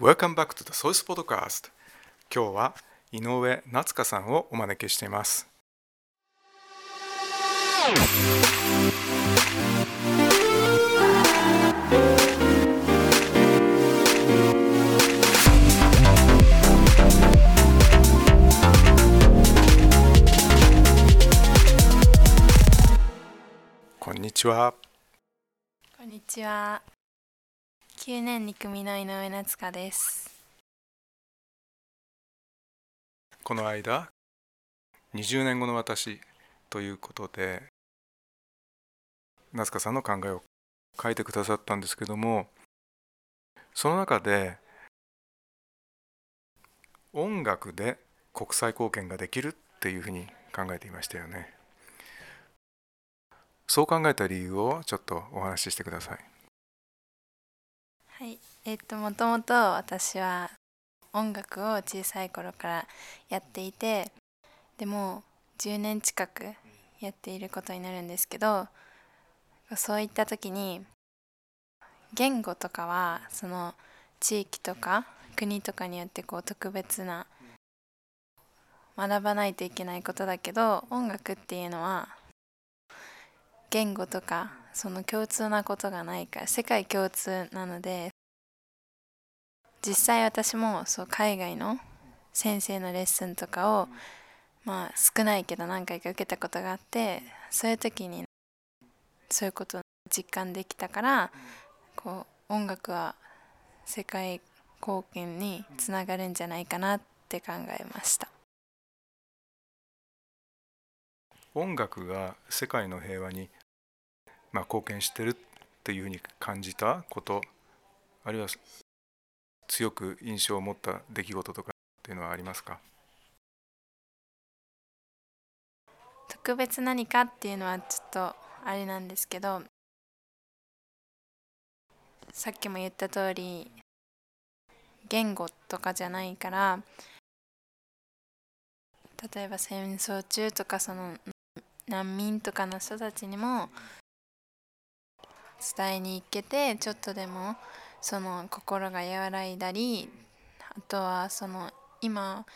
Welcome back to the Source Podcast 今日は井上夏香さんをお招きしていますこんにちはこんにちは。9年2組の井上夏香です。この間20年後の私ということで夏香さんの考えを書いてくださったんですけどもその中で音楽で国際貢献ができるっていうふうに考えていましたよねそう考えた理由をちょっとお話ししてくださいはい。えっと、もともと私は音楽を小さい頃からやっていて、でも10年近くやっていることになるんですけど、そういった時に言語とかはその地域とか国とかによってこう特別な学ばないといけないことだけど音楽っていうのは言語とかその共通なことがないから世界共通なので実際私もそう海外の先生のレッスンとかをまあ少ないけど何回か受けたことがあってそういう時にそういうことを実感できたからこう音楽は世界貢献につながるんじゃないかなって考えました。音楽が世界の平和に、まあ、貢献してるっていうふうに感じたことあるいは強く印象を持った出来事とかっていうのはありますか？特別何かっていうのはちょっとあれなんですけどさっきも言った通り言語とかじゃないから例えば戦争中とかその難民とかの人たちにも伝えに行けてちょっとでもその心が和らいだりあとはその今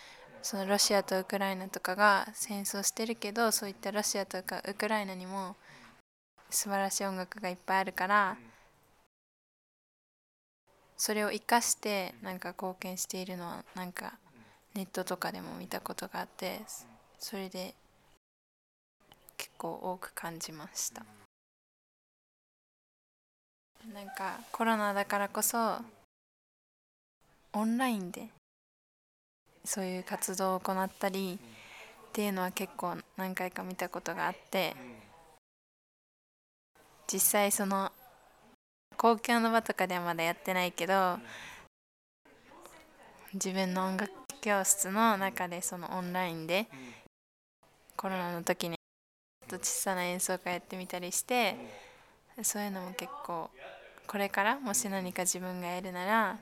そのロシアとウクライナとかが戦争してるけどそういったロシアとかウクライナにも素晴らしい音楽がいっぱいあるからそれを生かしてなんか貢献しているのはなんかネットとかでも見たことがあってそれで結構多く感じました。なんかコロナだからこそオンラインでそういう活動を行ったりっていうのは結構何回か見たことがあって実際その公共の場とかではまだやってないけど自分の音楽教室の中でそのオンラインでコロナの時にちょっと小さな演奏会やってみたりしてそういうのも結構これからもし何か自分がやるなら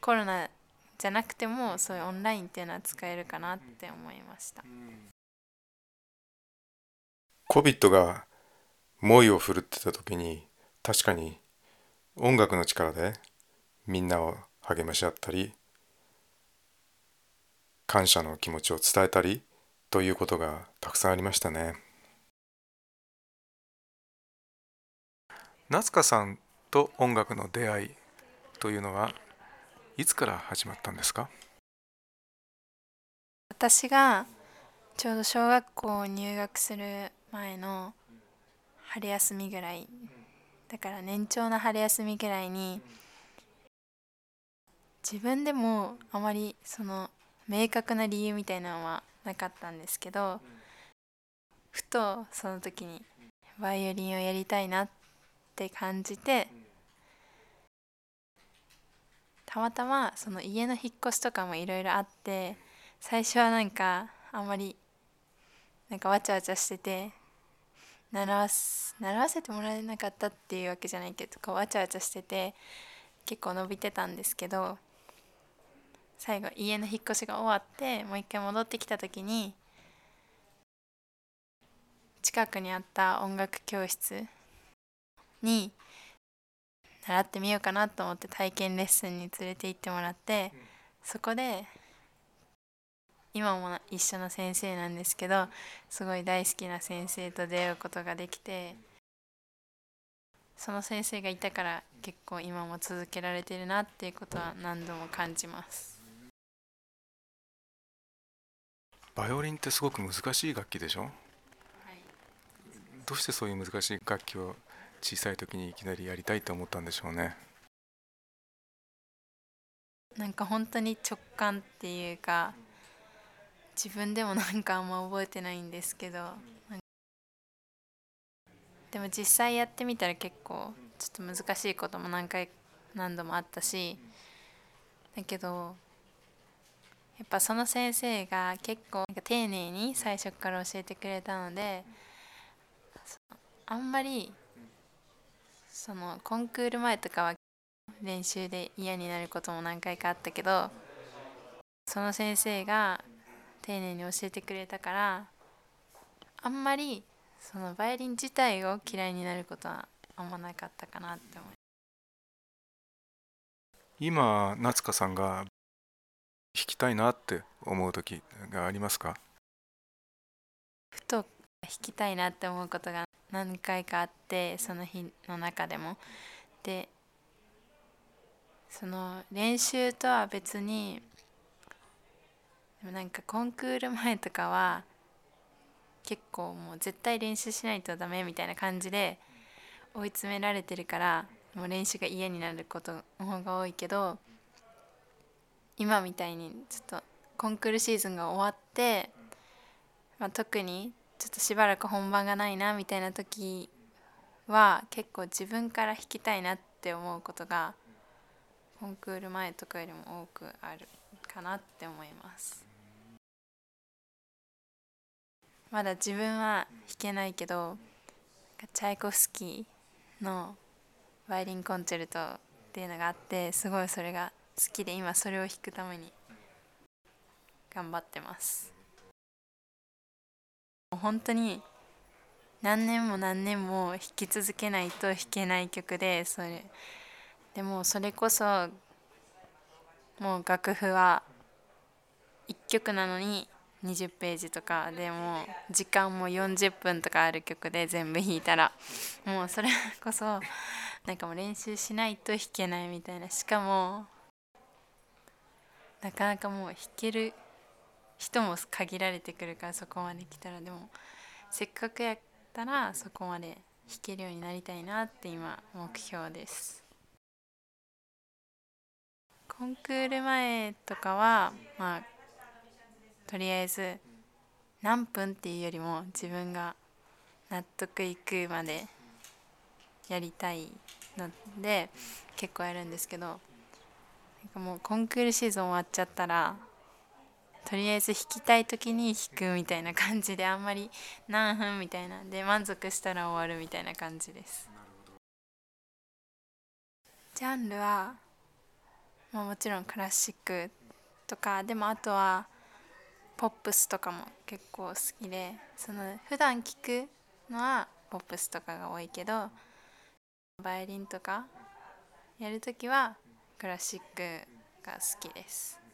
コロナじゃなくてもそういうオンラインっていうのは使えるかなって思いました。COVID が猛威を振るってた時に確かに音楽の力でみんなを励まし合ったり感謝の気持ちを伝えたりということがたくさんありましたね夏香さんと音楽の出会いというのはいつから始まったんですか？私がちょうど小学校入学する前の春休みぐらいだから年長の春休みぐらいに自分でもあまりその明確な理由みたいなのはなかったんですけどふとその時にバイオリンをやりたいなっって感じてたまたまその家の引っ越しとかもいろいろあって最初はなんかあんまりなんかわちゃわちゃしてて習わす習わせてもらえなかったっていうわけじゃないけどこうわちゃわちゃしてて結構伸びてたんですけど最後家の引っ越しが終わってもう一回戻ってきた時に近くにあった音楽教室に習ってみようかなと思って体験レッスンに連れて行ってもらってそこで今も一緒の先生なんですけどすごい大好きな先生と出会うことができてその先生がいたから結構今も続けられてるなっていうことは何度も感じます。バイオリンってすごく難しい楽器でしょ？はい。どうしてそういう難しい楽器を小さい時にいきなりやりたいと思ったんでしょうね。なんか本当に直感っていうか自分でもなんかあんま覚えてないんですけどでも実際やってみたら結構ちょっと難しいことも何回何度もあったしだけどやっぱその先生が結構なんか丁寧に最初から教えてくれたのであんまりそのコンクール前とかは練習で嫌になることも何回かあったけどその先生が丁寧に教えてくれたからあんまりそのバイオリン自体を嫌いになることはあんまなかったかなって思う今夏香さんが弾きたいなって思う時がありますか？ふと弾きたいなって思うことが何回かあってその日の中でも。でその練習とは別にでもなんかコンクール前とかは結構もう絶対練習しないとダメみたいな感じで追い詰められてるからもう練習が嫌になることの方が多いけど今みたいにちょっとコンクールシーズンが終わって、まあ、特にちょっとしばらく本番がないなみたいな時は結構自分から弾きたいなって思うことがコンクール前とかよりも多くあるかなって思います。まだ自分は弾けないけどチャイコフスキーのバイリンコンチェルトっていうのがあってすごいそれが好きで今それを弾くために頑張ってます。本当に何年も何年も弾き続けないと弾けない曲でそれでもそれこそもう楽譜は1曲なのに20ページとかでも時間も40分とかある曲で全部弾いたら。もうそれこそなんかもう練習しないと弾けないみたいな。しかもなかなかもう弾ける人も限られてくるからそこまで来たらでもせっかくやったらそこまで弾けるようになりたいなって今目標です。コンクール前とかはまあとりあえず何分っていうよりも自分が納得いくまでやりたいので結構やるんですけどなんかもうコンクールシーズン終わっちゃったらとりあえず弾きたい時に弾くみたいな感じであんまり何分みたいなで満足したら終わるみたいな感じです。ジャンルは、まあ、もちろんクラシックとかでもあとはポップスとかも結構好きでその普段聴くのはポップスとかが多いけどバイオリンとかやるときはクラシックが好きです。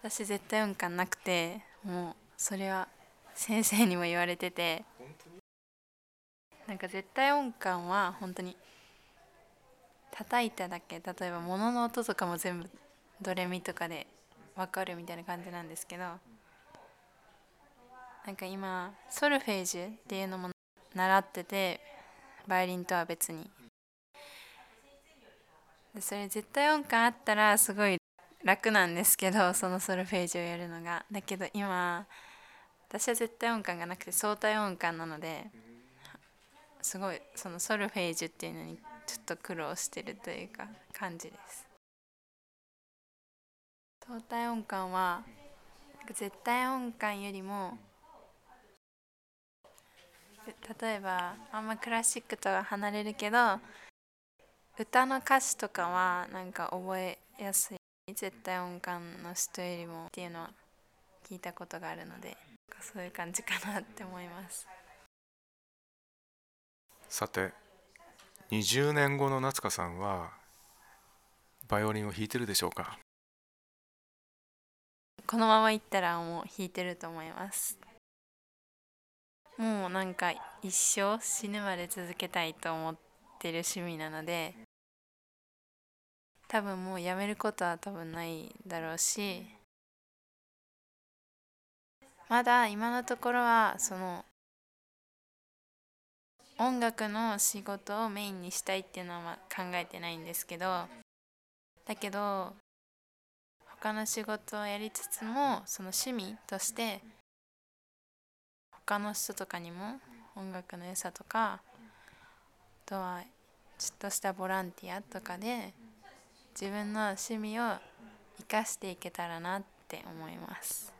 私絶対音感なくてもうそれは先生にも言われてて。なんか絶対音感は本当に叩いただけ。例えば物の音とかも全部ドレミとかで分かるみたいな感じなんですけど。なんか今ソルフェージュっていうのも習っててバイオリンとは別に。それ絶対音感あったらすごい楽なんですけどそのソルフェージュをやるのが。だけど今私は絶対音感がなくて相対音感なのですごいそのソルフェージュっていうのにちょっと苦労してるというか感じです。相対音感は絶対音感よりも例えばあんまクラシックとは離れるけど歌の歌詞とかはなんか覚えやすい。絶対音感の人よりもっていうのは聞いたことがあるのでそういう感じかなって思います。さて20年後の夏香さんはバイオリンを弾いてるでしょうか？このままいったらもう弾いてると思います。もうなんか一生死ぬまで続けたいと思ってる趣味なので多分もうやめることは多分ないだろうしまだ今のところはその音楽の仕事をメインにしたいっていうのは考えてないんですけどだけど他の仕事をやりつつもその趣味として他の人とかにも音楽の良さとかあとはちょっとしたボランティアとかで自分の趣味を生かしていけたらなって思います。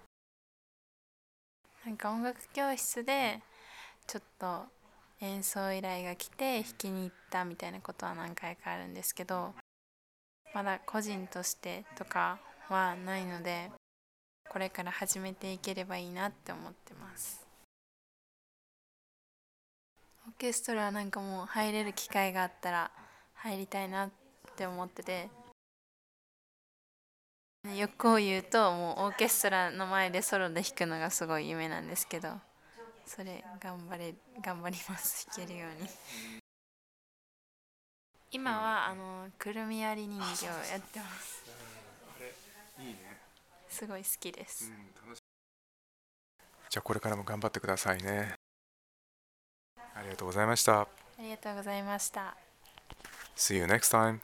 なんか音楽教室でちょっと演奏依頼が来て弾きに行ったみたいなことは何回かあるんですけどまだ個人としてとかはないのでこれから始めていければいいなって思ってます。オーケストラなんかもう入れる機会があったら入りたいなって思ってて欲を言うともうオーケストラの前でソロで弾くのがすごい夢なんですけどそれ頑張れ頑張ります。弾けるように。今はあのくるみ割り人形をやってます。すごい好きです、じゃあこれからも頑張ってくださいね。ありがとうございました。ありがとうございました。See you next time